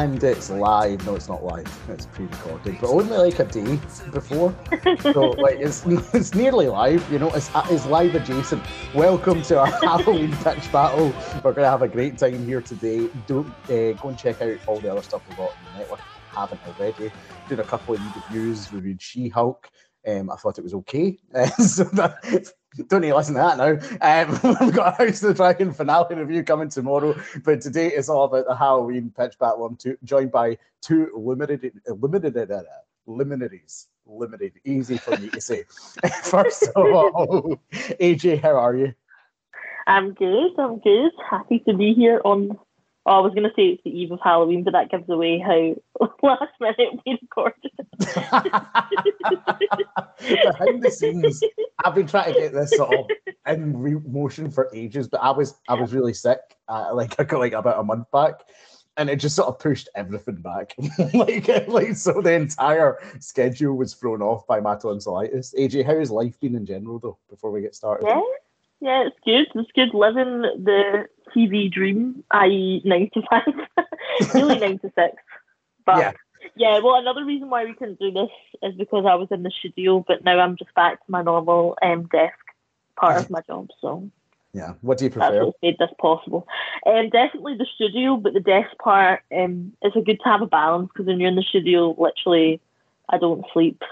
and it's live. No, it's not live. It's pre-recorded, but only like a day before. so like it's it's nearly live. You know, it's it's live adjacent. Welcome to our Halloween pitch battle. We're gonna have a great time here today. Don't uh, go and check out all the other stuff we've got on the network. Haven't already. Did a couple of reviews. We reviewed She-Hulk. Um, I thought it was okay. So that, don't need to listen to that now. Um, we've got a House of the Dragon finale review coming tomorrow, but today is all about the Halloween pitch battle. I'm two, joined by two limited, limited, uh, luminaries. Limited, easy for me to say. First of all, AJ, how are you? I'm good. I'm good. Happy to be here on Oh, I was going to say it's the eve of Halloween, but that gives away how last minute we recorded. Behind the scenes, I've been trying to get this sort of in motion for ages, but I was I was really sick, uh, like I got like about a month back, and it just sort of pushed everything back. like like so, the entire schedule was thrown off by my tonsillitis. AJ, how has life been in general though? Before we get started. Yeah. Yeah, it's good. It's good living the TV dream, i.e., nine to five, really nine to six. But yeah. yeah, well, another reason why we couldn't do this is because I was in the studio, but now I'm just back to my normal um, desk part of my job. So yeah, what do you prefer? That's what made this possible. Um, definitely the studio, but the desk part um, it's a good to have a balance because when you're in the studio, literally, I don't sleep,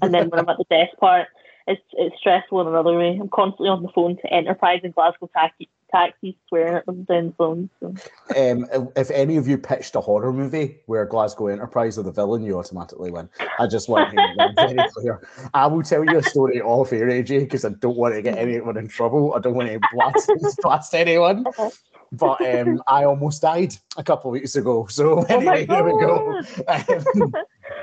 and then when I'm at the desk part it's it's stressful in another way. I'm constantly on the phone to Enterprise and Glasgow taxi, taxis, swearing at them down the phone. So. Um, if any of you pitched a horror movie where Glasgow Enterprise are the villain, you automatically win. I just want to make that very clear. I will tell you a story off air, AJ, because I don't want to get anyone in trouble. I don't want to blast, blast anyone. But um, I almost died a couple of weeks ago. So oh anyway, here we go. Um,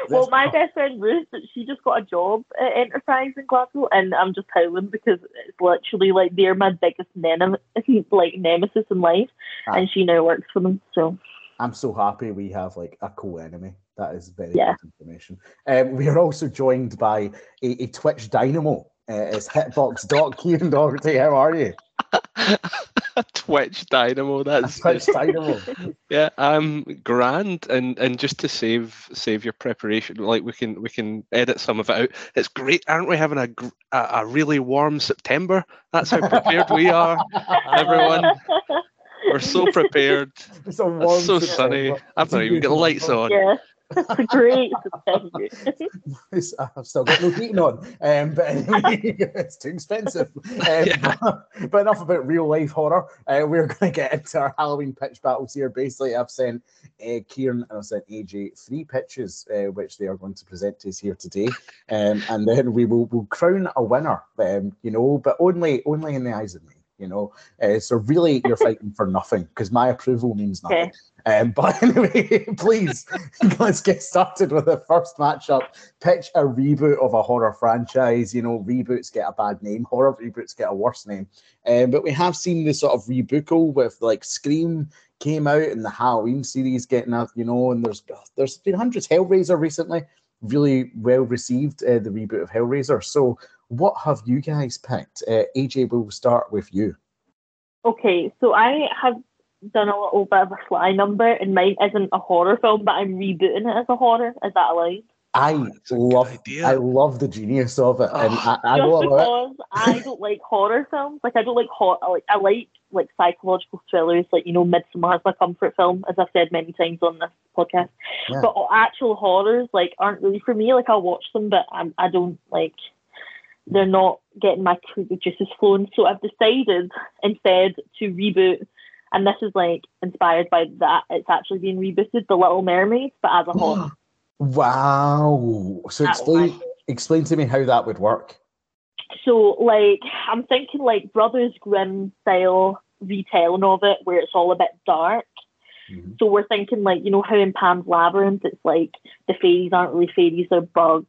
well, my best friend Ruth, she just got a job at Enterprise in Glasgow, and I'm just howling because it's literally like they're my biggest nem- like nemesis in life, ah. and she now works for them. So I'm so happy we have like a co-enemy. That is very yeah. good information. Um, we are also joined by a, a Twitch dynamo. Uh, it's Hitbox Doc. Kieran Doherty, how are you? Twitch Dynamo. That's Twitch Dynamo. yeah, um, grand, and and just to save save your preparation, like we can we can edit some of it out. It's great, aren't we? Having a a, a really warm September. That's how prepared we are, everyone. We're so prepared. It's, so, warm so sunny. I've not even got lights on. Yeah. great Thank you. I've still got no heating on, um, but anyway, it's too expensive. Um, yeah. but, but, enough about real life horror. Uh, we're going to get into our Halloween pitch battles here. Basically, I've sent uh, Kieran and I've sent AJ three pitches, uh, which they are going to present to us here today, um, and then we will we'll crown a winner. Um, you know, but only only in the eyes of me you know. Uh, so really, you're fighting for nothing because my approval means nothing. Okay. Um, but anyway, please let's get started with the first matchup. Pitch a reboot of a horror franchise. You know, reboots get a bad name, horror reboots get a worse name. Um, but we have seen this sort of rebootal with like Scream came out and the Halloween series getting out, you know, and there's there's been hundreds. Hellraiser recently, really well received uh, the reboot of Hellraiser. So what have you guys picked? Uh, AJ, we'll start with you. Okay, so I have done a little bit of a sly number, and mine isn't a horror film, but I'm rebooting it as a horror. Is that allowed? I love, I love the genius of it, and I, I just because I don't like horror films. Like I don't like hot. Like I like like psychological thrillers. Like you know, Midsommar is my comfort film, as I've said many times on this podcast. Yeah. But actual horrors like aren't really for me. Like I'll watch them, but I'm, I don't like they're not getting my juices flowing. So I've decided instead to reboot, and this is like inspired by that. It's actually being rebooted, The Little Mermaid, but as a whole. wow! So explain explain to me how that would work. So like I'm thinking like Brothers Grimm style retelling of it, where it's all a bit dark Mm-hmm. So we're thinking like, you know, how in Pan's Labyrinth it's like the fairies aren't really fairies, they're bugs.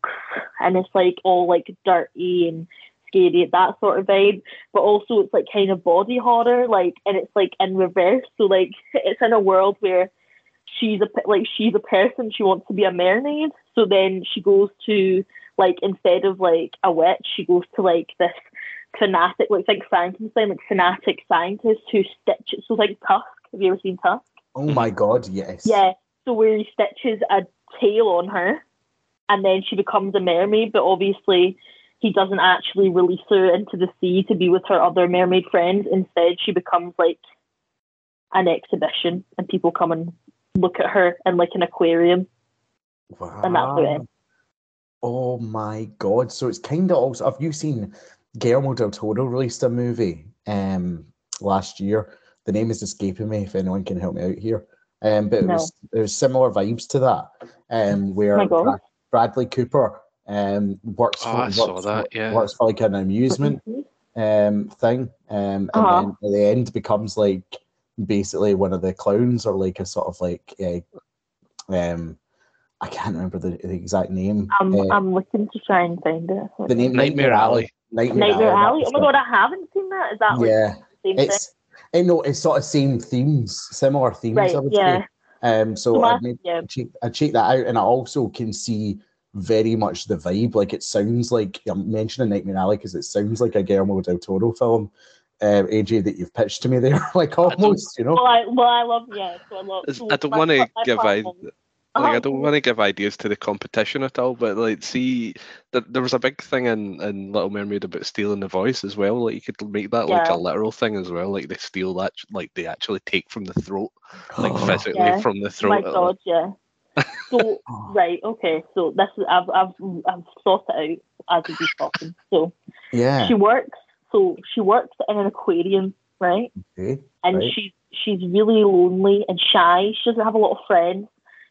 And it's like all like dirty and scary, that sort of vibe. But also it's like kind of body horror, like and it's like in reverse. So like it's in a world where she's a like she's a person, she wants to be a mermaid. So then she goes to like instead of like a witch, she goes to like this fanatic, like like Frankenstein, like fanatic scientist who stitches so like Tusk. Have you ever seen Tusk? Oh my god, yes. Yeah. So where he stitches a tail on her, and then she becomes a mermaid, but obviously he doesn't actually release her into the sea to be with her other mermaid friends. Instead, she becomes like an exhibition, and people come and look at her in like an aquarium, Wow. and that's it. Oh my god! So it's kind of also. Have you seen Guillermo del Toro released a movie um last year? The name is escaping me. If anyone can help me out here, um, but it No. was there was similar vibes to that, um, where my God. Brad- Bradley Cooper um works Oh, for, I works, saw that, yeah. works for like an amusement um thing, um, and Uh-huh. then at the end becomes like basically one of the clowns or like a sort of like uh, um. I can't remember the, the exact name. I'm, uh, I'm looking to try and find it. the name Nightmare Alley. Nightmare, Nightmare Alley. that Oh my god, I haven't seen that. Is that it. like yeah, the same thing? It's I know it's sort of same themes, similar themes. Right, I would yeah. say. Um, so So I my- made yeah. check, I check that out, and I also can see very much the vibe. Like it sounds like I'm mentioning Nightmare Alley because it sounds like a Guillermo del Toro film. Um, AJ, that you've pitched to me there, like almost, you know. Well, I well, I love yeah. So I love. I don't want to give I platform- like I Oh, don't want to give ideas to the competition at all, but like see there, there was a big thing in, in Little Mermaid about stealing the voice as well. Like you could make that like a literal thing as well. Like they steal that like they actually take from the throat, like Oh. physically Yeah. from the throat. My throat. God, yeah. So Oh, right, okay. So this is I've I've I've thought it out as we be talking. So yeah. she works. So she works in an aquarium, right? Okay. and Right. she's she's really lonely and shy. She doesn't have a lot of friends,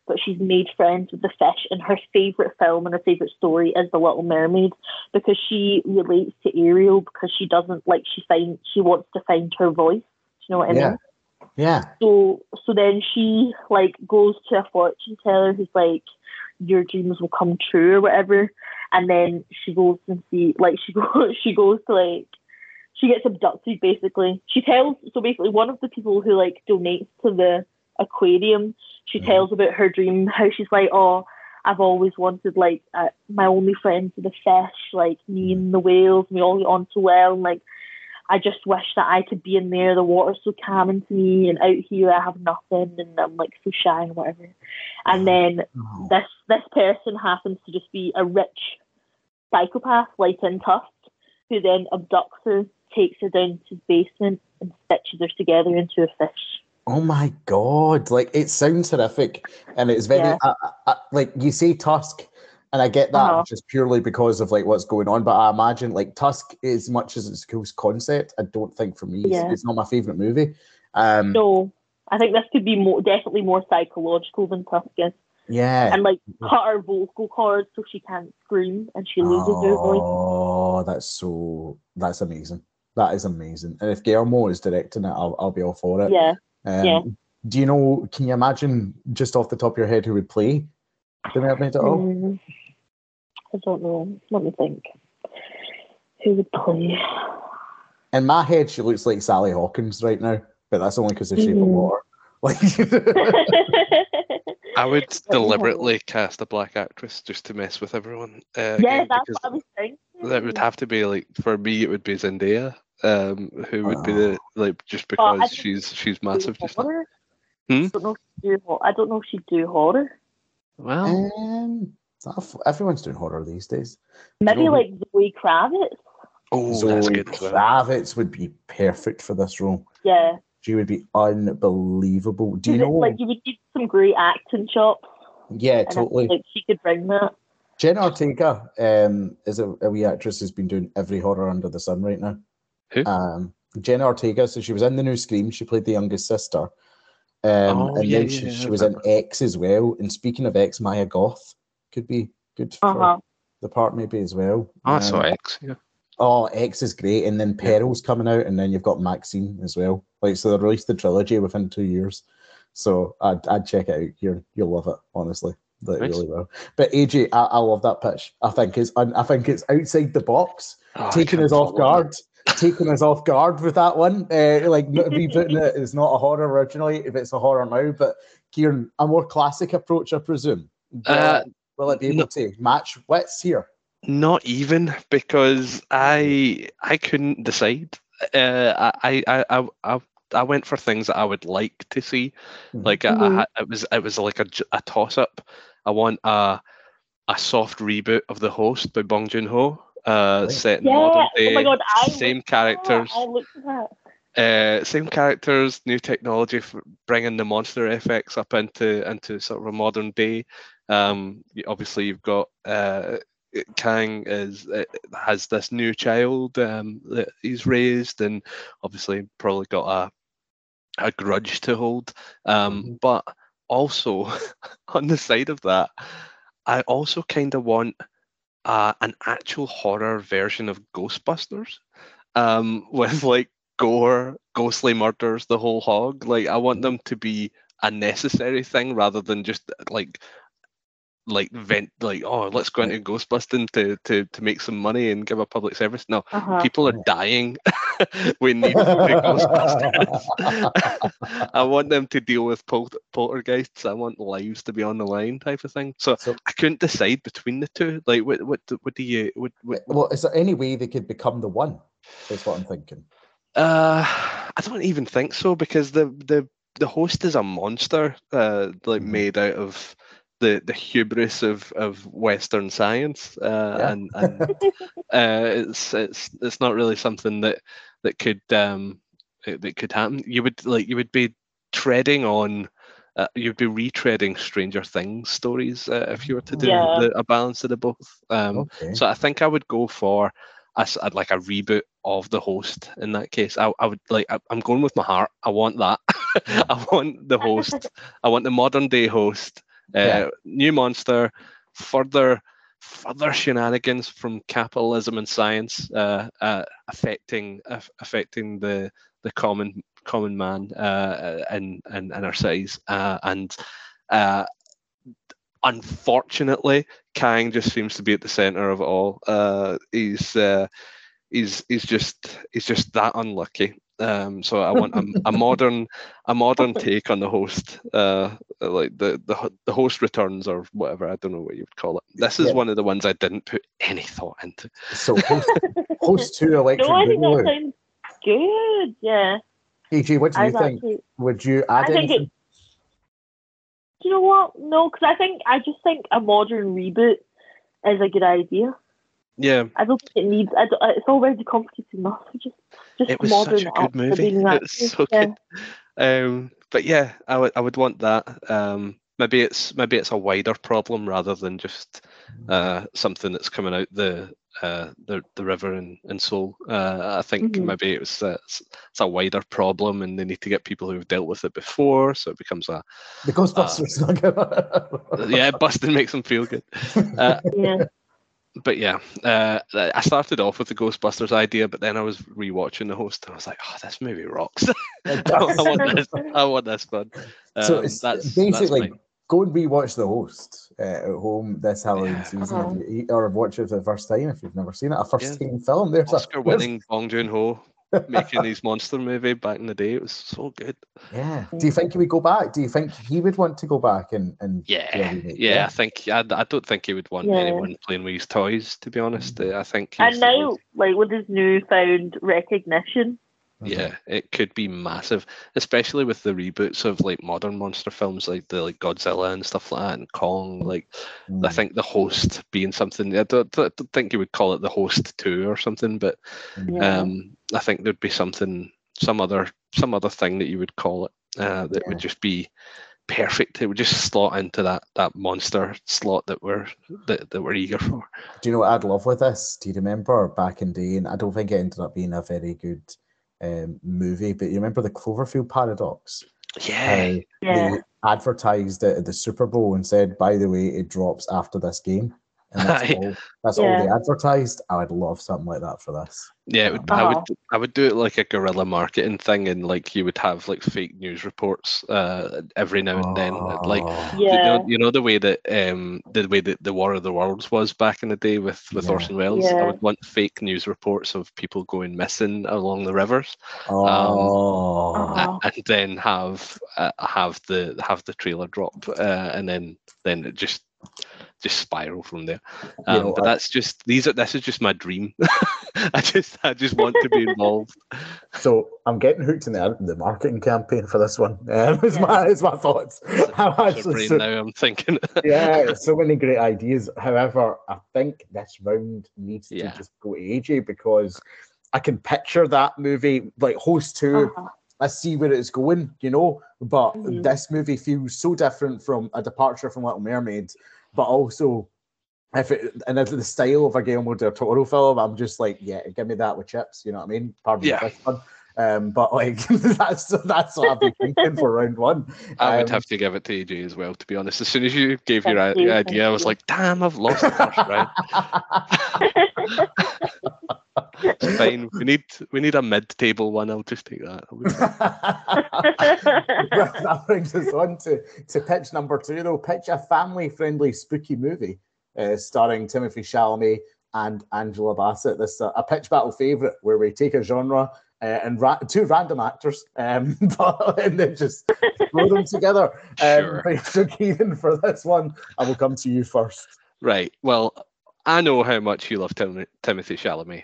but she's made friends with the fish. And her favorite film and her favorite story is The Little Mermaid because she relates to Ariel because she doesn't like she find she wants to find her voice. Do you know what I Yeah. mean? Yeah. So so then she like goes to a fortune teller who's like, Your dreams will come true or whatever. And then she goes and see like she goes she goes to like she gets abducted basically. She tells so basically one of the people who like donates to the aquarium, she Mhm. tells about her dream, how she's like, Oh, I've always wanted like uh, my only friends are the fish, like me and the whales, and we all get on so well and like I just wish that I could be in there. The water's so calming to me, and out here I have nothing, and I'm like so shy and whatever. And then Oh. this this person happens to just be a rich psychopath, like in Tusk, who then abducts her, takes her down to his basement, and stitches her together into a fish. Oh my god! Like it sounds horrific, and it's very Yeah. I, I, I- like you say Tusk, and I get that Uh-huh. just purely because of like what's going on. But I imagine like Tusk, as much as it's a cool concept, I don't think for me it's, Yeah. it's not my favorite movie. Um, So I think this could be more definitely more psychological than Tusk is, yeah. and like cut her vocal cords so she can't scream and she loses her voice. Oh, that's so that's amazing. That is amazing. And if Guillermo is directing it, I'll, I'll be all for it. Yeah. Um, yeah. Do you know? Can you imagine just off the top of your head who would play the mermaid at all? Mm, I don't know. Let me think. Who would play? In my head, she looks like Sally Hawkins right now, but that's only because of Shape of Mhm. Water. Like, I would Let me have a deliberately cast a black actress just to mess with everyone. Uh, yeah, again, that's what I was thinking. that would have to be like for me. It would be Zendaya, um, who would be Oh. the like just because think she's she's massive. Just now. horror. Hmm? I don't know if she'd do I don't know if she'd do horror. Well, um, everyone's doing horror these days. Maybe know like Zoe Kravitz. oh, Zoe that's good as well. Kravitz would be perfect for this role. Yeah. She would be unbelievable. Do you know? like you would need some great acting chops. yeah, And I feel totally. like she could bring that. Jenna Ortega um, is a, a wee actress who's been doing every horror under the sun right now. Who? Um, Jenna Ortega. So she was in the new Scream. She played the youngest sister. Um, Oh, and yeah, then she, yeah, she was in remember. X as well. And speaking of X, Mia Goth could be good for Uh huh. the part maybe as well. Oh, I saw Um, X. Yeah. Oh, X is great, and then Pearl's coming out, and then you've got Maxine as well. Like so, they released the trilogy within two years. So I'd, I'd check it out. You're you'll love it, honestly. Like, Nice. really will. But AJ, I, I love that pitch. I think it's un, I think it's outside the box, Oh, taking us off follow guard, taking us off guard with that one. Uh, like not rebooting it is not a horror originally, if it's a horror now. But Kieran, a more classic approach, I presume. Will, Uh, it, will it be able no. to match wits here? Not even because I I couldn't decide. Uh, I I I I I went for things that I would like to see. Mhm. Like I, I, Mhm. it was it was like a toss up. I want a a soft reboot of the host by Bong Joon Ho, uh, set in Yeah. modern Oh day, my god, I same looked that. characters. I looked at that. Uh, same characters, new technology, for bringing the monster effects up into into sort of a modern day. Um, obviously, you've got uh, Kang is uh, has this new child um, that he's raised, and obviously probably got a a grudge to hold. Um, Mhm. But also on the side of that, I also kind of want uh, an actual horror version of Ghostbusters um, with like gore, ghostly murders, the whole hog. Like I want them to be a necessary thing rather than just like like vent like oh let's go into ghostbusting to to to make some money and give a public service no Uh-huh. people are dying we need ghostbusters i want them to deal with pol- poltergeists i want lives to be on the line type of thing so So- i couldn't decide between the two like what what what do you what, what well, is there any way they could become the one? That's what I'm thinking. Uh, I don't even think so because the the the host is a monster, uh, like Mhm. made out of the the hubris of of Western science, uh, Yeah. and and uh, it's it's it's not really something that that could um that that could happen. You would like you would be treading on. Uh, you'd be retreading Stranger Things stories uh, if you were to do Yeah. the, a balance of the both. Um, Okay. so I think I would go for a, s- a- like a reboot of the host in that case. I, I would like I, I'm going with my heart. I want that. I want the host. I want the modern day host. Uh, Yeah. New monster. Further further shenanigans from capitalism and science uh, uh, affecting aff- affecting the the common common man uh, in, in in our cities uh, and. Uh, unfortunately, Kang just seems to be at the center of it all. Uh, he's uh, he's he's just he's just that unlucky. Um, so I want a, a modern a modern take on the host, uh, like the, the the host returns or whatever. I don't know what you would call it. This is Yeah. one of the ones I didn't put any thought into. So host, host two electric No, I think that Boogaloo. sounds good. Yeah. PG, what do I you think? actually, Would you add I think anything? it. Do you know what? No, because I think I just think a modern reboot is a good idea. Yeah, I don't think it needs. I don't, it's already complicated enough. Just, just it was modern such a good up to movie. It's so yeah. good. Um, but yeah, I would I would want that. Um, maybe it's maybe it's a wider problem rather than just uh, something that's coming out the uh, the the river in, in Seoul. Uh, I think Mhm. maybe it was uh, it's, it's a wider problem, and they need to get people who've dealt with it before, so it becomes a The Ghostbusters. uh, yeah, busting makes them feel good. Uh, yeah. But yeah, uh, I started off with the Ghostbusters idea, but then I was rewatching the host, and I was like, oh, this movie rocks. I want this. I want this one. Um, so it's that's basically that's go and rewatch the host uh, at home this Halloween Yeah. season, Uh-huh. if you- or watch it for the first time if you've never seen it. A first time film. There's a there's- Oscar-winning Bong Joon-ho making these monster movie back in the day. It was so good. Yeah. Do you think he would go back? Do you think he would want to go back and and do a Yeah, yeah. I think I, I don't think he would want Yeah. anyone playing with his toys. To be honest, Uh, I think. And he's- now, like with his newfound recognition. Yeah, it could be massive, especially with the reboots of like modern monster films like the like Godzilla and stuff like that, and Kong. Like I Mm. think the host being something. I don't, I don't think you would call it the host two or something, but Yeah. um, I think there'd be something, some other, some other thing that you would call it uh, that Yeah. would just be perfect. It would just slot into that that monster slot that we're that, that we're eager for. Do you know what I'd love with this? Do you remember back in day? And I don't think it ended up being a very good um, movie, but you remember the Cloverfield paradox? Yeah, How yeah. they advertised it at the Super Bowl and said, by the way, it drops after this game. And that's all that's all they advertised. I would love something like that for this. yeah. It would, I would I would do it like a guerrilla marketing thing, and like you would have like fake news reports uh, every now and then, like Oh, you know, you know the way that um the way that the War of the Worlds was back in the day with with Yeah. Orson Welles. I would want fake news reports of people going missing along the rivers, oh. Uh-huh. a- and then have uh, have the have the trailer drop, uh, and then then it just just spiral from there. Um, you know, but I, that's just these are this is just my dream. I just I just want to be involved. So I'm getting hooked in the, the marketing campaign for this one. Um, is my is my thoughts. I'm actually, so, now I'm thinking. yeah, so many great ideas. However, I think this round needs yeah. to just go to AJ because I can picture that movie like Host 2 uh-huh. I see where it's going, you know. But mm-hmm. this movie feels so different from a departure from Little Mermaid, but also if it and if the style of a Guillermo del Toro film, I'm just like, yeah, give me that with chips. You know what I mean? Pardon yeah. the one. Um, but like that's that's what I've been thinking for round one. I would um, have to give it to AJ as well, to be honest. As soon as you gave your idea, I was like, damn, I've lost the first round. it's fine. We need we need a mid-table one. I'll just take that. that brings us on to, to pitch number two, though. Pitch a family-friendly spooky movie uh, starring Timothy Chalamet and Angela Bassett. This uh, a pitch battle favorite where we take a genre uh, and ra- two random actors, um, but, and then just throw them together. Um, sure. So Kieran, for this one, I will come to you first. Right. Well, I know how much you love Tim- Timothée Chalamet.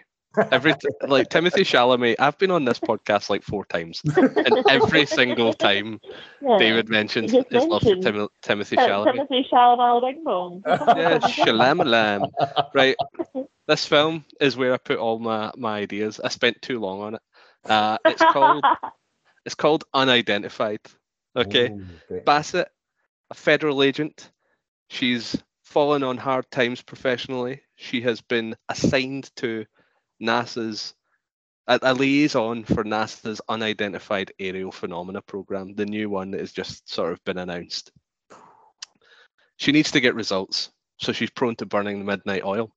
Every like Timothy Chalamet, I've been on this podcast like four times, and every single time yeah. David mentions his love for Tim- Timothée Chalamet. Timothée Chalamet, Bing Bong. yeah, Shalamalam. Right, this film is where I put all my my ideas. I spent too long on it. Uh, it's called it's called Unidentified. Okay, Ooh, Bassett, a federal agent. She's fallen on hard times professionally. She has been assigned to NASA's a, a liaison for NASA's Unidentified Aerial Phenomena Program, the new one that has just sort of been announced. She needs to get results, so she's prone to burning the midnight oil.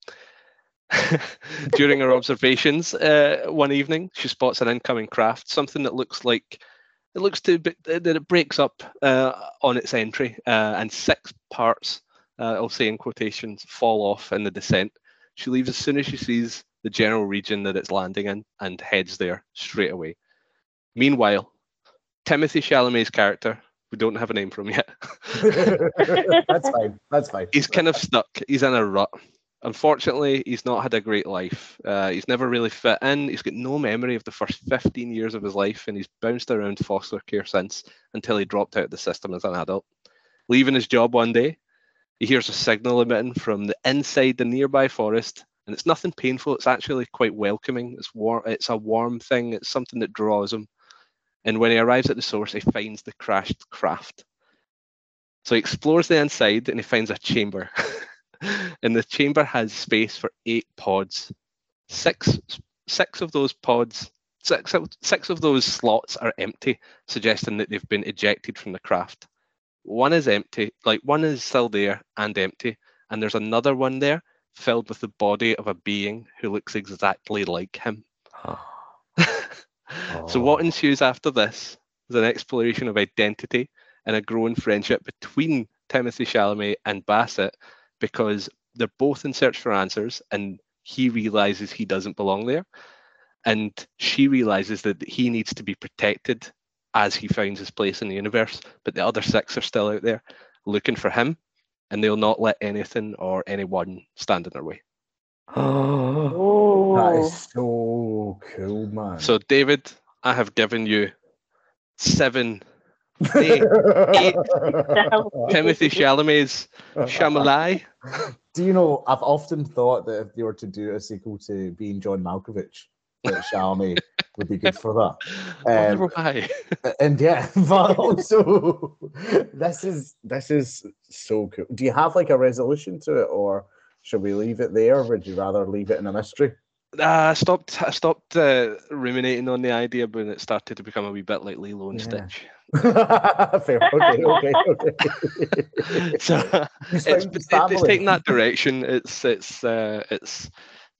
During her observations uh, one evening, she spots an incoming craft, something that looks like it looks to that it breaks up uh, on its entry, uh, and six parts, uh, I'll say in quotations, fall off in the descent. She leaves as soon as she sees the general region that it's landing in and heads there straight away. Meanwhile, Timothy Chalamet's character, we don't have a name for him yet. That's fine. That's fine. He's kind of stuck. He's in a rut. Unfortunately, he's not had a great life. Uh, he's never really fit in. He's got no memory of the first 15 years of his life, and he's bounced around foster care since until he dropped out of the system as an adult. Leaving his job one day, he hears a signal emitting from the inside the nearby forest and it's nothing painful. It's actually quite welcoming. It's warm. It's a warm thing. It's something that draws him. And when he arrives at the source, he finds the crashed craft. So he explores the inside and he finds a chamber. and the chamber has space for eight pods. Six six of those pods, six, six of those slots are empty, suggesting that they've been ejected from the craft. One is empty, like one is still there and empty, and there's another one there filled with the body of a being who looks exactly like him. So, what oh. ensues after this is an exploration of identity and a growing friendship between Timothy Chalamet and Bassett because they're both in search for answers and he realizes he doesn't belong there. And she realizes that he needs to be protected as he finds his place in the universe. But the other six are still out there looking for him and they'll not let anything or anyone stand in their way. Oh, that is so cool, man. So, David, I have given you seven, eight, eight Timothée Chalamet's Shamalai. Do you know, I've often thought that if they were to do a sequel to Being John Malkovich, that Chalamet would be good for that. Um, why. and yeah, but also this is this is so cool. Do you have like a resolution to it, or should we leave it there? would you rather leave it in a mystery? Uh, I stopped. I stopped uh, ruminating on the idea when it started to become a wee bit like Lilo and yeah. Stitch. Fair. Okay. Okay. Okay. so it's, it's, it's taking that direction. It's it's uh, it's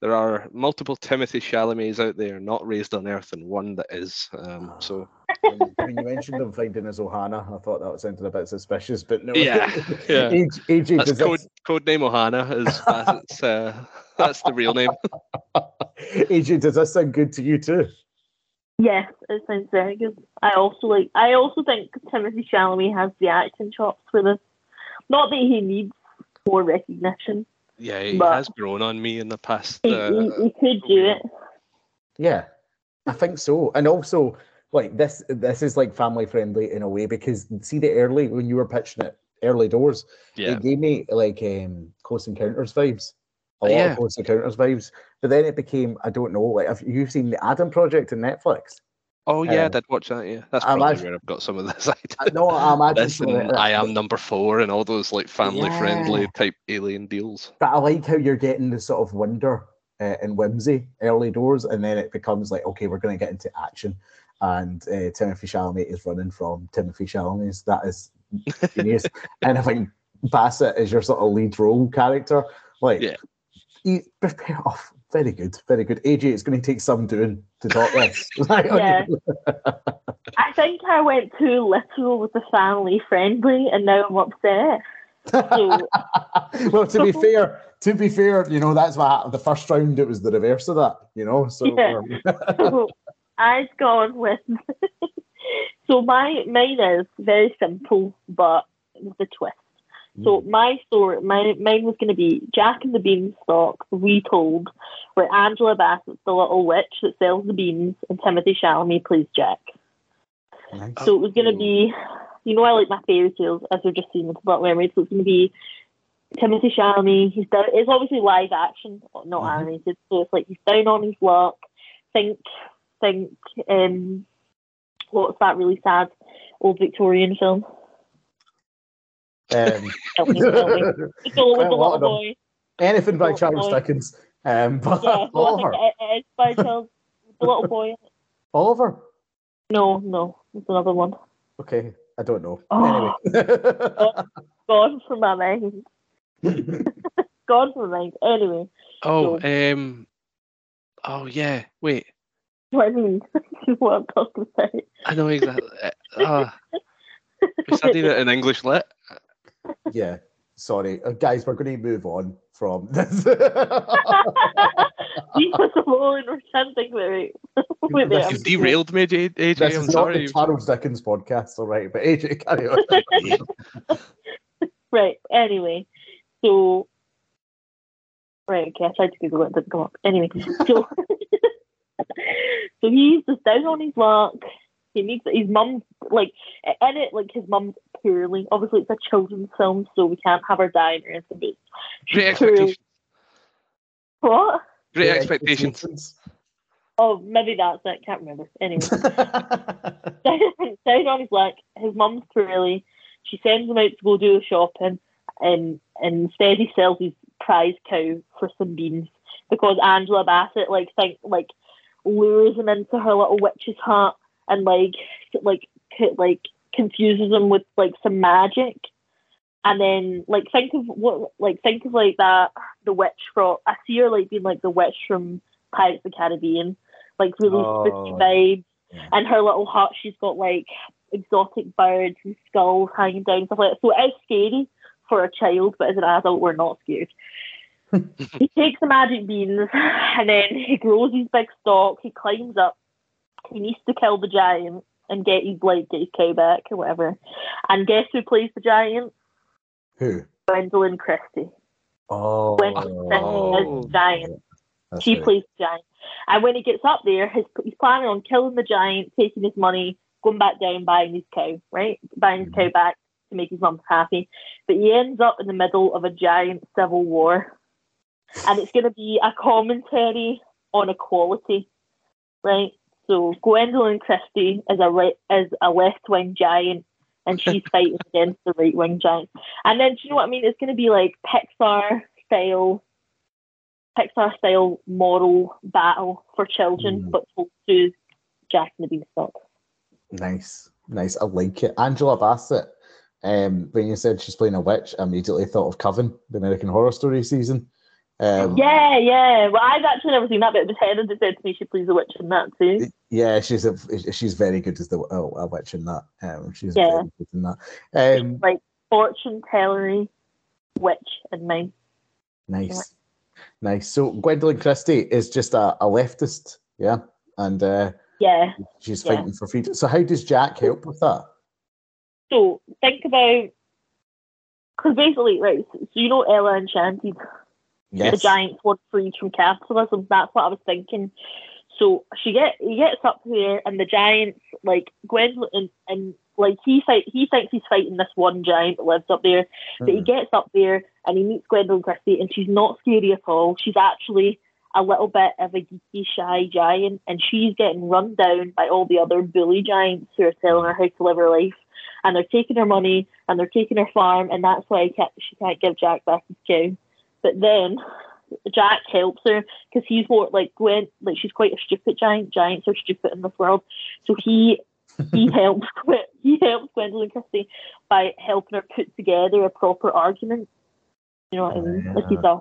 there are multiple Timothy Chalamets out there, not raised on earth, and one that is. Um, so when, you mentioned them finding his Ohana, I thought that sounded a bit suspicious, but no. Yeah, yeah. AJ, AJ, that's code, code name Ohana is that's, uh, that's the real name. AJ, does that sound good to you too? Yes, it sounds very good. I also like. I also think Timothy Chalamet has the acting chops for this. Not that he needs more recognition. Yeah, he But- has grown on me in the past. He, Uh, he, he could do it. Yeah, I think so. And also, like this, this is like family friendly in a way because see the early when you were pitching it, early doors, yeah, it gave me like um Close Encounters vibes, a lot Yeah. of Close Encounters vibes. But then it became, I don't know, like have you seen the Adam Project on Netflix? Oh yeah, I Um, did watch that. Yeah, that's I probably imagine- where I've got some of this. I- No, I imagine this I am number four and all those like family friendly Yeah. type alien deals. But I like how you're getting the sort of wonder uh, and whimsy early doors, and then it becomes like, okay, we're going to get into action. And uh, Timothy Chalamet is running from Timothy Chalamet's. That is genius. and I think Bassett is your sort of lead role character. Like, Yeah. he prepare off. Very good, very good. AJ, it's going to take some doing to talk this. Yeah. I think I went too literal with the family friendly, and now I'm upset. So well, to be fair, to be fair, you know that's what happened. The first round, it was the reverse of that. You know, so Yeah. so I've gone with. so my mine is very simple, but with a twist. So my story, my mine was going to be Jack and the Beanstalk retold, where Angela Bassett's the little witch that sells the beans, and Timothy Chalamet plays Jack. nice. So it was going to be, you know, I like my fairy tales as we're just seeing with the Black Mermaid. So it's going to be Timothy Chalamet. He's down. It's obviously live action, not Mhm. animated. So it's like he's down on his luck. Think, think. Um, what's that really sad old Victorian film? Um, Help me. It's all with the a lot little of boy. anything by Charles boy. Dickens. Um, but Yeah, well, I Oliver, think it, it is by Charles. The little boy. Oliver. No, no, it's another one. Okay, I don't know. Oh. Anyway. Gone from my mind. Gone from my mind. Anyway. Oh, um, oh yeah. Wait, what I mean, what I'm talking about. I know exactly. uh, we studied it in English lit. Yeah, sorry, uh, guys. We're going to move on from this. Leave us alone. We're trying to think about it. Wait. You've derailed me, J- AJ. this I'm is not sorry. the Charles Dickens podcast, all right? But AJ, carry on. Right. Anyway, so right. Okay, I tried to Google it, it didn't come up. Anyway, so so he's just down on his luck. He meets his mum. Like in it, like his mum's poorly. Obviously, it's a children's film, so we can't have her dying or anything. But Great poorly. expectations. What? Great Yeah, expectations. Oh, maybe that's it. Can't remember. Anyway. down on his luck. His mum's poorly. She sends him out to go do the shopping, and, and instead he sells his prize cow for some beans because Angela Bassett like think like lures him into her little witch's hut and like like like confuses them with like some magic. And then, like, think of what, like, think of like that the witch from. I see her like being like the witch from Pirates of the Caribbean, like really spooky Oh. vibes Yeah. and her little hut, she's got like exotic birds and skulls hanging down, stuff like that. So it is scary for a child, but as an adult, we're not scared. he takes the magic beans and then he grows his big stalk. He climbs up. He needs to kill the giant and get his like get his cow back or whatever. And guess who plays the giant? Who? Gwendoline Christie. Oh, Gwendoline Christie is oh. giant. that's She right. plays the giant. And when he gets up there, his, he's planning on killing the giant, taking his money, going back down, buying his cow, right? Buying his cow mm-hmm. back to make his mum happy. But he ends up in the middle of a giant civil war. And it's going to be a commentary on equality, right? So Gwendoline Christie is a right, is a left wing giant, and she's fighting against the right wing giant. And then do you know what I mean? It's going to be like Pixar style Pixar style moral battle for children, Mm. but told to Jack and the Beanstalk. Nice, nice. I like it. Angela Bassett. Um, when you said she's playing a witch, I immediately thought of Coven, the American Horror Story season. Um, Yeah, yeah. Well, I've actually never seen that, bit, but Heather that said to me she plays a witch in that too. yeah, she's a, she's very good as the oh, a witch in that. Um, she's Yeah. very good in that. Um, like fortune tellery witch in mine. nice, nice. So Gwendoline Christie is just a, a leftist, yeah, and uh, Yeah. she's Yeah. fighting for freedom. So how does Jack help with that? So think about because basically, right, so you know Ella and Enchanted, Yes. the giants want freed from capitalism. That's what I was thinking. So she get he gets up there, and the giants like Gwendoline and, and like he fight he thinks he's fighting this one giant that lives up there. But he Mhm. gets up there and he meets Gwendoline Christie, and she's not scary at all. She's actually a little bit of a geeky, shy giant, and she's getting run down by all the other bully giants who are telling her how to live her life. And they're taking her money and they're taking her farm, and that's why she can't give Jack back his cow. But then Jack helps her because he's more like Gwen, like she's quite a stupid giant. Giants are stupid in this world, so he he helps Gwen- he helps Gwendoline Christie by helping her put together a proper argument. You know what I mean? Like he's a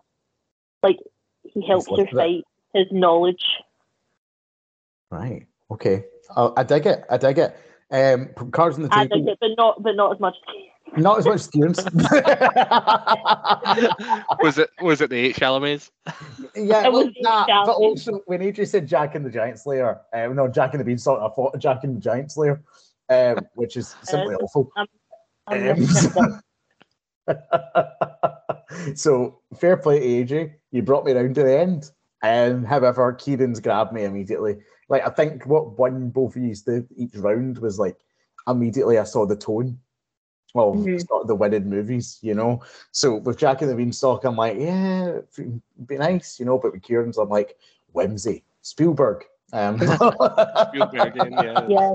like he helps her fight his knowledge. Right. Okay. I, I dig it. I dig it. Um, cards on the I table. think it, but not but not as much. Not as much students. was it was it the eight Chalamets? yeah, It well, was nah, but also when Adrian said Jack and the Giant Slayer, um, no, Jack and the Beanstalk, I thought Jack and the Giant Slayer, um, which is simply Uh, awful. I'm Um, so fair play to AJ. You brought me round to the end. Um, however, Kieran's grabbed me immediately. Like I think what won both of you did each round was like immediately I saw the tone Mm-hmm. sort of the winning movies, you know. So with Jack and the Beanstalk, I'm like, yeah, it'd be nice, you know. But with Kieran's, I'm like, whimsy, Spielberg. Um, yeah. yeah,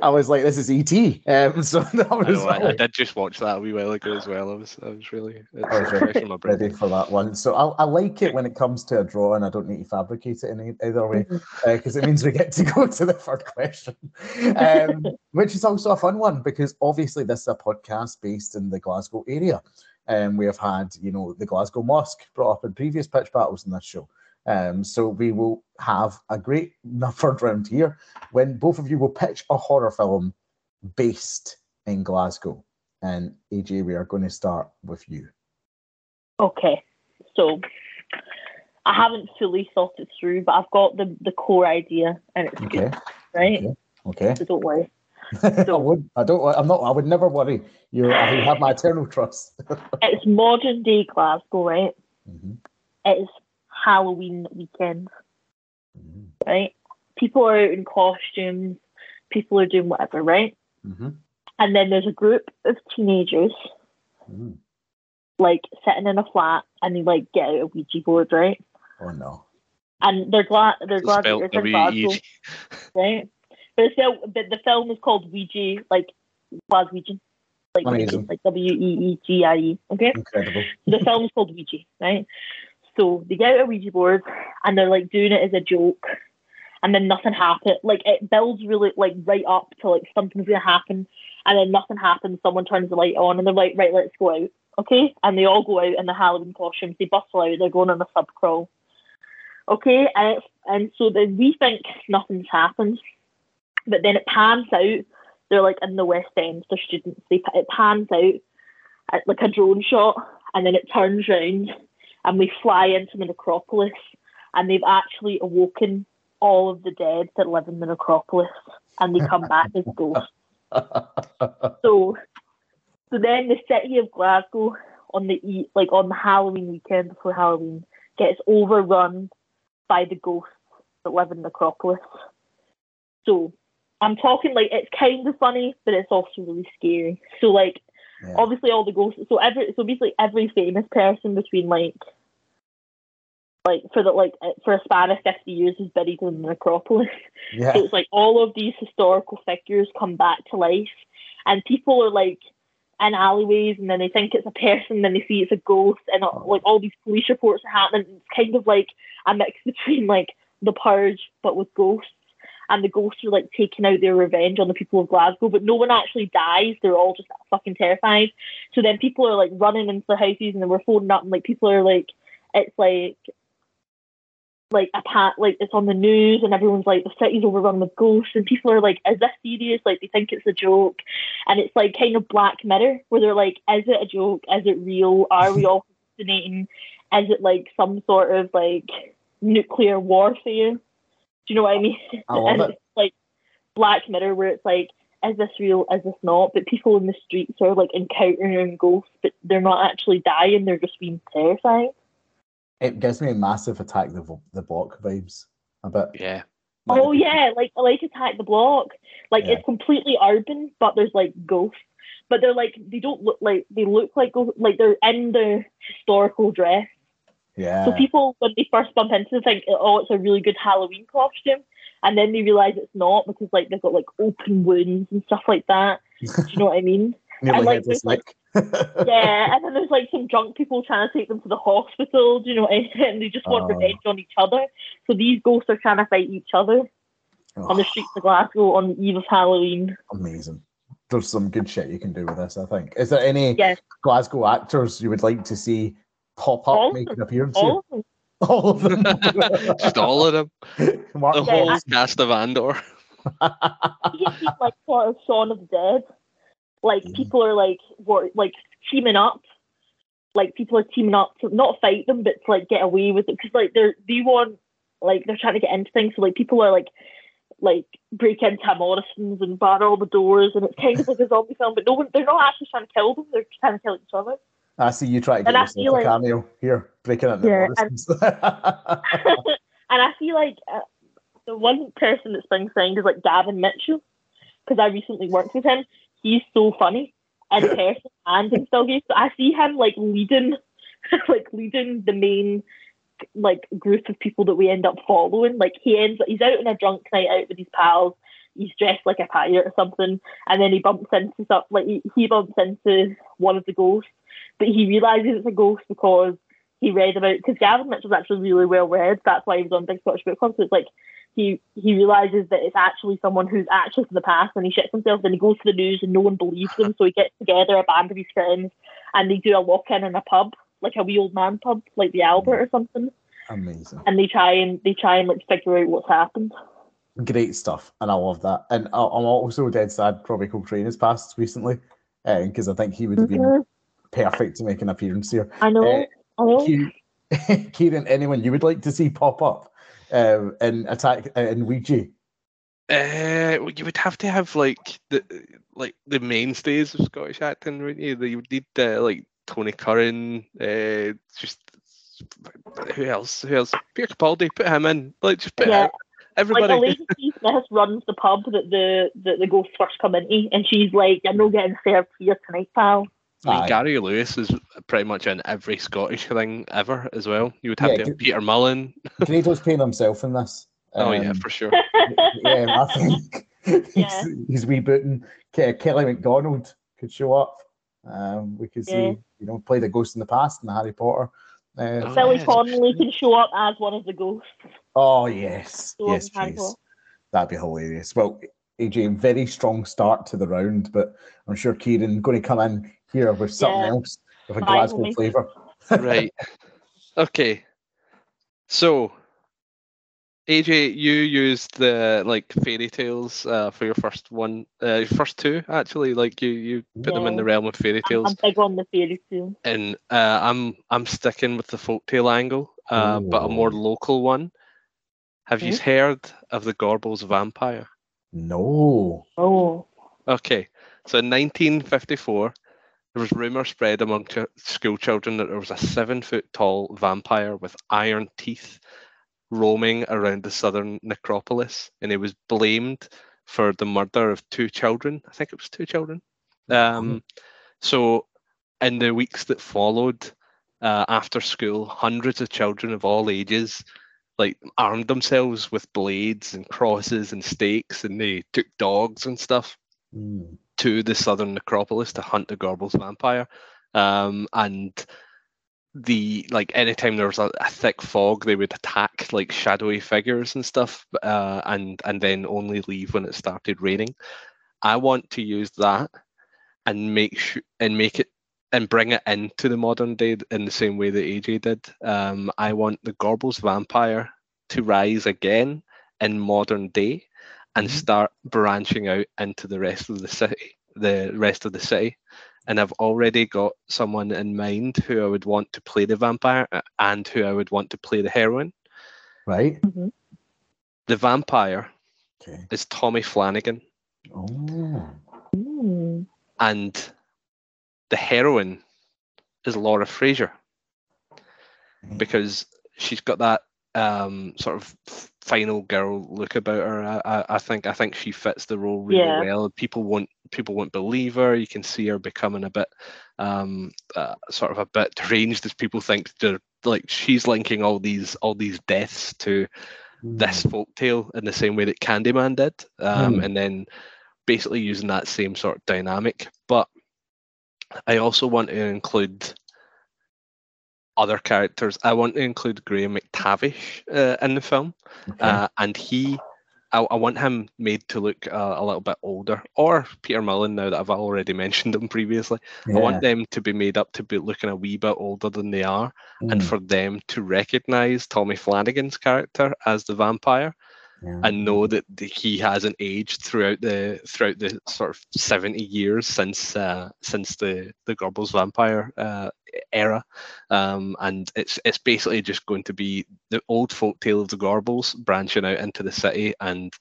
I was like, this is ET. Um, so that I, was know, I, I did just watch that a wee while ago as well. I was, I was really, I was ready- fresh in my brain. ready for that one. So I, I like it when it comes to a draw, and I don't need to fabricate it in either way because it means we get to go to the third question, um, which is also a fun one because obviously this is a podcast based in the Glasgow area, and we have had you know the Glasgow Mosque brought up in previous pitch battles in this show. Um, so we will have a great third round here when both of you will pitch a horror film based in Glasgow. And AJ, we are going to start with you. Okay, so I haven't fully thought it through, but I've got the the core idea, and it's Okay. good, right? Okay. Okay. So don't worry. I would. I don't. I'm not. I would never worry. You. Have my eternal trust. It's modern day Glasgow, right? Mhm, It's Halloween weekend, mhm, right? People are out in costumes, people are doing whatever, right? mhm, And then there's a group of teenagers mhm. like sitting in a flat, and they like get out a Ouija board, right? Oh no. And they're glad they're glad that Spelled you're in W-E-E-G. Glasgow, right? But it's still, but the film is called Ouija, like Glaswegian, like Amazing. Ouija, like W E E G I E. Okay. Incredible. the film is called Ouija, right? So they get out a Ouija board and they're like doing it as a joke, and then nothing happens. Like it builds really like right up to like something's gonna happen, and then nothing happens. Someone turns the light on and they're like, right, let's go out, okay? And they all go out in the Halloween costumes. They bustle out. They're going on a sub crawl, okay? And it's, and so then we think nothing's happened, but then it pans out. They're like in the West End. They're students. They it pans out at like a drone shot, and then it turns round, and we fly into the necropolis, and they've actually awoken all of the dead that live in the necropolis, and they come back as ghosts. So, so then the city of Glasgow on the e- like on the Halloween weekend before Halloween gets overrun by the ghosts that live in the necropolis. So I'm talking like it's kind of funny, but it's also really scary. So like Yeah. obviously all the ghosts so every so basically every famous person between like like for the like uh, for a span of 50 years is buried in the necropolis yeah. so it's like all of these historical figures come back to life and people are like in alleyways and then they think it's a person then they see it's a ghost and uh, like all these police reports are happening it's kind of like a mix between like the purge but with ghosts and the ghosts are like taking out their revenge on the people of Glasgow, but no one actually dies. They're all just fucking terrified. So then people are like running into the houses and then we're phoning up and like people are like, it's like, like a pat, like it's on the news and everyone's like, the city's overrun with ghosts and people are like, is this serious? Like they think it's a joke. And it's like kind of Black Mirror where they're like, is it a joke? Is it real? Are we all hallucinating? Is it like some sort of like nuclear warfare? Do you know what I mean? I love and it. it's like Black Mirror, where it's like, is this real? Is this not? But people in the streets are like encountering ghosts, but they're not actually dying. They're just being terrified. It gives me massive attack the the block vibes a bit. Yeah. Oh yeah, like like Attack the Block. Like Yeah. it's completely urban, but there's like ghosts. But they're like they don't look like they look like ghosts. Like they're in the historical dress. Yeah. So people when they first bump into it think, oh, it's a really good Halloween costume, and then they realise it's not because like they've got like open wounds and stuff like that. Do you know what I mean? I like like- yeah, and then there's like some drunk people trying to take them to the hospital. Do you know what I mean? And they just want Oh. revenge on each other. So these ghosts are trying to fight each other on the Oh, streets of Glasgow on the eve of Halloween. amazing. There's some good shit you can do with this, I think. Is there any Yes. Glasgow actors you would like to see pop up, All of make them. an appearance All here? of them. All of them. Just all of them. Mark The whole I- cast of Andor. You can see like sort of Shaun of the Dead. Like Mhm. people are like wor- like teaming up. Like people are teaming up to not fight them, but to like get away with it because like they're they want like they're trying to get into things. So like people are like like break into Morrison's and bar all the doors, and it's kind of like a zombie film. But no one, they're not actually trying to kill them. They're trying to kill each other. I see you try to get And yourself a like- cameo here, breaking into Yeah, Morrison's. and I feel like uh, the one person that's been signed is like Gavin Mitchell because I recently worked with him. He's so funny in person and in Still Game. So I see him like leading, like leading the main like group of people that we end up following. Like he ends, he's out on a drunk night out with his pals. He's dressed like a pirate or something, and then he bumps into stuff like he, he bumps into one of the ghosts, but he realizes it's a ghost because he read about because Gavin Mitchell's actually really well read. That's why he was on Big Scottish Book Club. So it's like he he realizes that it's actually someone who's actually from the past, and he shits himself. Then he goes to the news, and no one believes him. So he gets together a band of his friends, and they do a lock in in a pub, like a wee old man pub, like the Albert or something. Amazing. And they try and they try and like figure out what's happened. Great stuff. And I love that. And I- I'm also dead sad Robbie Coltrane has passed recently because I think he would have been Mhm. Perfect to make an appearance here. I know. Uh, I know. Kieran, Kieran, anyone you would like to see pop up um, in Attack uh, in Ouija? Uh, you would have to have like the like the mainstays of Scottish acting, wouldn't you? You would need uh, like Tony Curran, uh, just who else? Who else? Peter Capaldi, put him in. Like just put Yeah. him- everybody. Like Elaine C. Smith runs the pub that the that the ghosts first come into, and she's like, "You're not getting served here tonight, pal." I mean, Gary Lewis is pretty much in every Scottish thing ever as well. You would have Yeah, to good- have Peter Mullan. Grado's playing himself in this. oh yeah, Um, for sure. yeah, I think he's, Yeah. he's rebooting. Kelly Macdonald could show up. Um, we could see, Yeah. you know, play the ghost in the past in the Harry Potter. Uh, Oh, Billy yes. Connolly can show up as one of the ghosts. oh yes, So yes, please. That'd be hilarious. Well, AJ, very strong start to the round, but I'm sure Kieran going to come in here with something Yeah. else with a Finally. Glasgow flavour. right. Okay. So, AJ, you used the like fairy tales uh, for your first one, uh, first two actually. Like you, you put them in the realm of fairy I'm, tales, I'm big on the fairy tale. and uh, I'm I'm sticking with the folktale angle, uh, but a more local one. Have you Hmm? heard of the Gorbals vampire? No. Oh, Okay, so in 1954, there was rumor spread among ch- school children that there was a seven foot tall vampire with iron teeth roaming around the southern necropolis, and he was blamed for the murder of two children. I think it was two children. Um, so, in the weeks that followed uh, after school, hundreds of children of all ages like armed themselves with blades and crosses and stakes, and they took dogs and stuff Mm. To the southern necropolis to hunt the Gorbals vampire. Um, and the like anytime there was a, a thick fog, they would attack like shadowy figures and stuff, uh, and and then only leave when it started raining. I want to use that and make sure and make it and bring it into the modern day in the same way that AJ did. Um, I want the Gorbals vampire to rise again in modern day and Mhm. start branching out into the rest of the city, the rest of the city. And I've already got someone in mind who I would want to play the vampire uh, and who I would want to play the heroine. Right. The vampire Okay. is Tommy Flanagan Oh. Mm. and the heroine is Laura Fraser because she's got that um, sort of final girl look about her. I, I, I think I think she fits the role really Yeah. well. People won't people won't believe her. You can see her becoming a bit um, uh, sort of a bit deranged as people think they're like she's linking all these all these deaths to this folktale in the same way that Candyman did, um, Hmm. and then basically using that same sort of dynamic. But I also want to include other characters. I want to include Graham McTavish uh, in the film, Okay. uh, and he. I, I want him made to look uh, a little bit older, or Peter Mullan. Now that I've already mentioned him previously, I want them to be made up to be looking a wee bit older than they are, and Mm. for them to recognise Tommy Flanagan's character as the vampire Yeah. and know that the, he hasn't aged throughout the throughout the sort of 70 years since uh, since the the Gorbals vampire uh, era. Um, and it's it's basically just going to be the old folk tale of the Gorbals branching out into the city and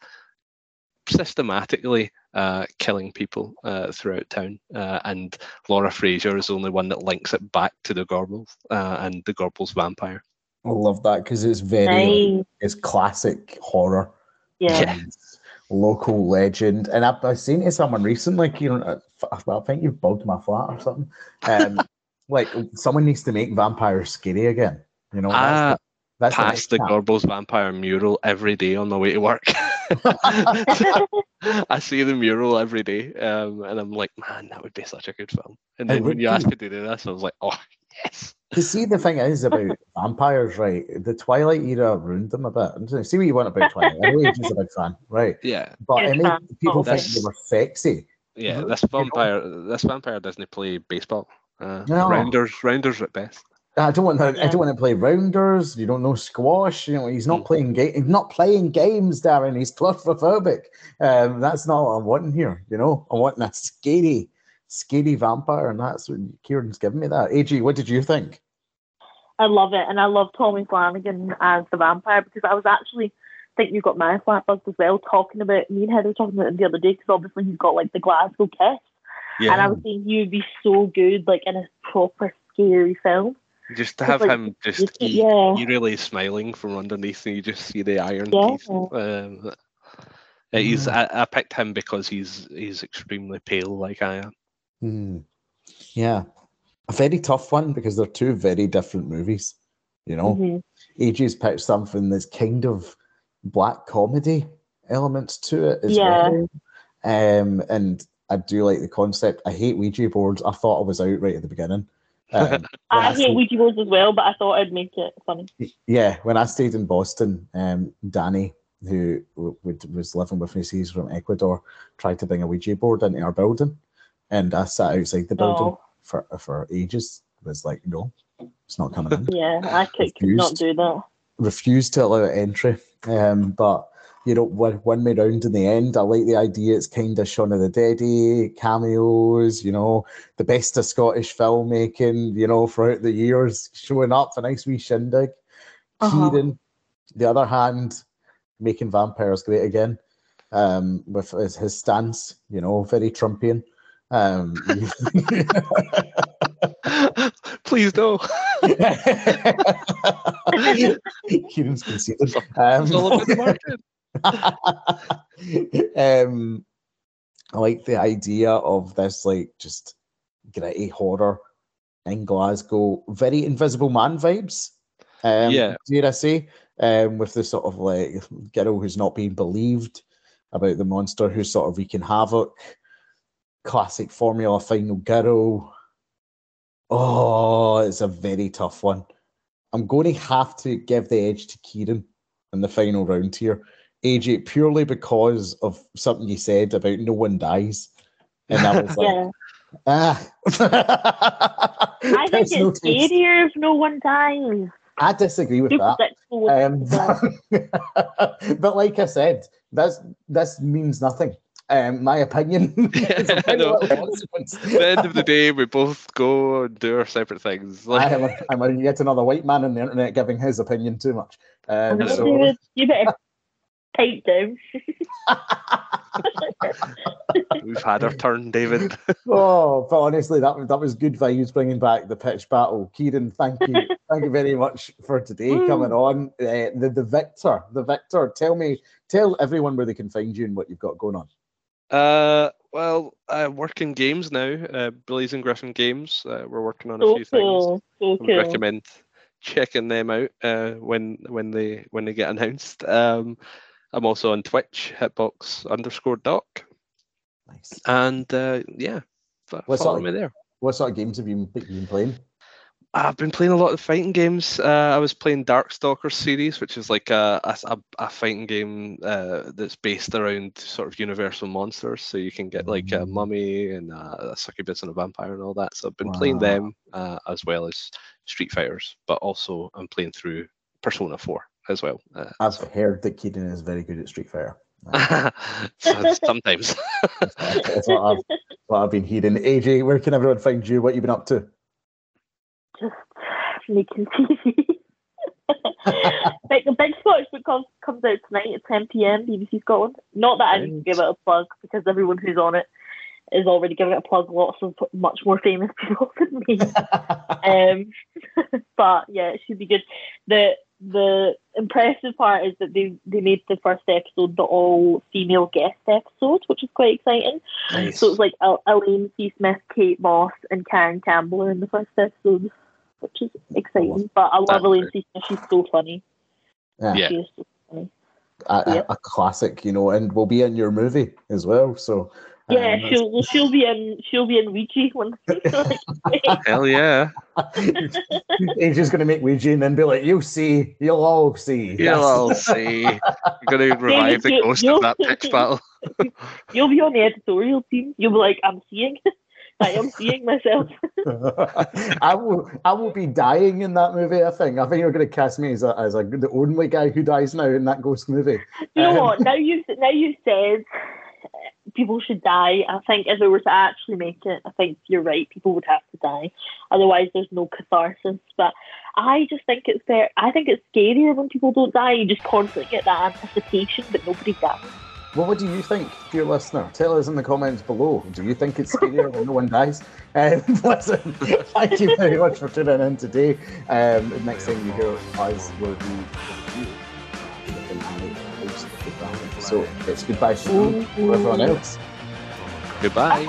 systematically uh, killing people uh, throughout town. Uh, and Laura Fraser is the only one that links it back to the Gorbals uh, and the Gorbals vampire I love that because it's very Nice. it's classic horror. Yeah. Yeah. Local legend, and I've, I've seen to someone recently, Kieran. uh, I think you've bugged my flat or something. Um, like someone needs to make vampires scary again. You know, Ah, that's the, past the next Gorbals vampire mural every day on the way to work. I see the mural every day, um, and I'm like, man, that would be such a good film. And then when you asked me to do this, I was like, oh yes. You see, the thing is about vampires, right? The Twilight era ruined them a bit. See what you want about Twilight. I know you're a big fan, right? Yeah, But Huge it made people think they were sexy. yeah. Mhm. This vampire, this vampire doesn't play baseball. Uh, No. Rounders, rounders at best. I don't want to. I don't want to play rounders. You don't know squash. You know he's not Mm. playing game. He's not playing games, Darren. He's claustrophobic. Um, that's not what I'm wanting here. You know, I'm wanting a scary, scary vampire, and that's what Kieran's given me. That. AJ, what did you think? I love it, and I love Tommy Flanagan as the vampire because I was actually think you got my flat bugged as well talking about me and Heather were talking about him the other day because obviously he's got like the Glasgow kiss, Yeah, and I was saying he would be so good like in a proper scary film. just to have like, him just you can- e- yeah. eerily smiling from underneath, and you just see the iron Yeah. teeth. Um, he's. I, I picked him because he's he's extremely pale, like I am. Hmm. Yeah, a very tough one because they're two very different movies. You know, Mhm. AJ's picked something that's kind of black comedy elements to it as Yeah. well. Um, and I do like the concept. I hate Ouija boards. I thought I was out right at the beginning. Um, when I hate stayed- Ouija boards as well, but I thought I'd make it funny. yeah, when I stayed in Boston, um, Danny, who w- would, was living with me, he's from Ecuador, tried to bring a Ouija board into our building, and I sat outside the building Oh. for for ages. Was like, no, it's not coming in. Yeah, I could, could not do that. refused to allow entry. Um, but you know, won, won me round in the end. I like the idea. It's kind of Shaun of the Dead cameos. You know, the best of Scottish filmmaking. You know, throughout the years, showing up a nice wee shindig. Uh-huh. Kieran, the other hand, making vampires great again. Um, with his, his stance, you know, very Trumpian. Um, Please no. Kieran's conceded. Um, It's all about the market. um, I like the idea of this, like just gritty horror in Glasgow, very Invisible Man vibes. Um, Yeah. dare I say, um, with the sort of like girl who's not being believed about the monster who's sort of wreaking havoc. Classic formula final girl. Oh, it's a very tough one. I'm going to have to give the edge to Kieran in the final round here. AJ, purely because of something you said about no one dies. And I was like, Yeah, ah. I think it's taste. scarier if no one dies. I disagree with that. Um, but like I said, that's this means nothing. Um, my opinion. is of I very know. little consequence. At the end of the day, we both go and do our separate things. I am, a, I'm a, yet another white man on the internet giving his opinion too much. Um, Hello. so, David, you better Pipe down. We've had our turn, David. oh, but honestly, that that was good vibes bringing back the pitch battle. Kieran, thank you, thank you very much for today coming on. Uh, the the victor, the victor. Tell me, tell everyone where they can find you and what you've got going on. Uh, well, I work in games now, uh, Blazing Griffin Games. Uh, we're working on a So few cool. So things. I cool. recommend checking them out uh, when when they when they get announced. Um, I'm also on Twitch, hitbox underscore doc, Nice. and uh, yeah, fo- What's follow that? me there. What sort of games have you been, been playing? I've been playing a lot of fighting games. Uh, I was playing Darkstalkers series, which is like a a, a- fighting game uh, that's based around sort of universal monsters. So you can get like a Mm. mummy and a, a succubus and a vampire and all that. So I've been playing them uh, as well as Street Fighters, but also I'm playing through Persona 4 as well. Uh, I've heard that Kieran is very good at Street Fighter. Uh, sometimes. That's what I've, what I've been hearing. AJ, where can everyone find you? What you've been up to? Just making TV. Big, the Big Scottish Book comes, comes out tonight at 10 pm, BBC Scotland. Not that I need to give it a plug because everyone who's on it is already giving it a plug. Lots of much more famous people than me. um, but yeah, it should be good. The the impressive part is that they they made the first episode the all female guest episode, which is quite exciting. nice. So it's like El- Elaine C. Smith, Kate Moss, and Karen Campbell are in the first episode, which is exciting. But I love That's Elaine great. She's so funny. Yeah. Yeah. She is so funny. a, a- Yeah. a classic, you know, and will be in your movie as well. So Yeah, um, she'll well, she'll be in she'll be in Ouija when Hell yeah. AJ's going to make Ouija and then be like, "You'll see, you'll all see." You'll all see. I'm going to revive the ghost of that pitch battle. you'll be on the editorial team. You'll be like, I'm seeing, I am seeing myself. I will. I will be dying in that movie. I think. I think you're going to cast me as a, as a the only guy who dies now in that ghost movie. You know Um, what? Now you now you said people should die. I think if it were to actually make it, I think you're right. People would have to die. Otherwise, there's no catharsis. But I just think it's fair. I think it's scarier when people don't die. You just constantly get that anticipation, but nobody dies. Well, what do you think, dear listener? Tell us in the comments below. Do you think it's scarier when no one dies? Um, listen, thank you very much for tuning in today. Um, next time you hear us will be. So it's goodbye from me for everyone else. Goodbye.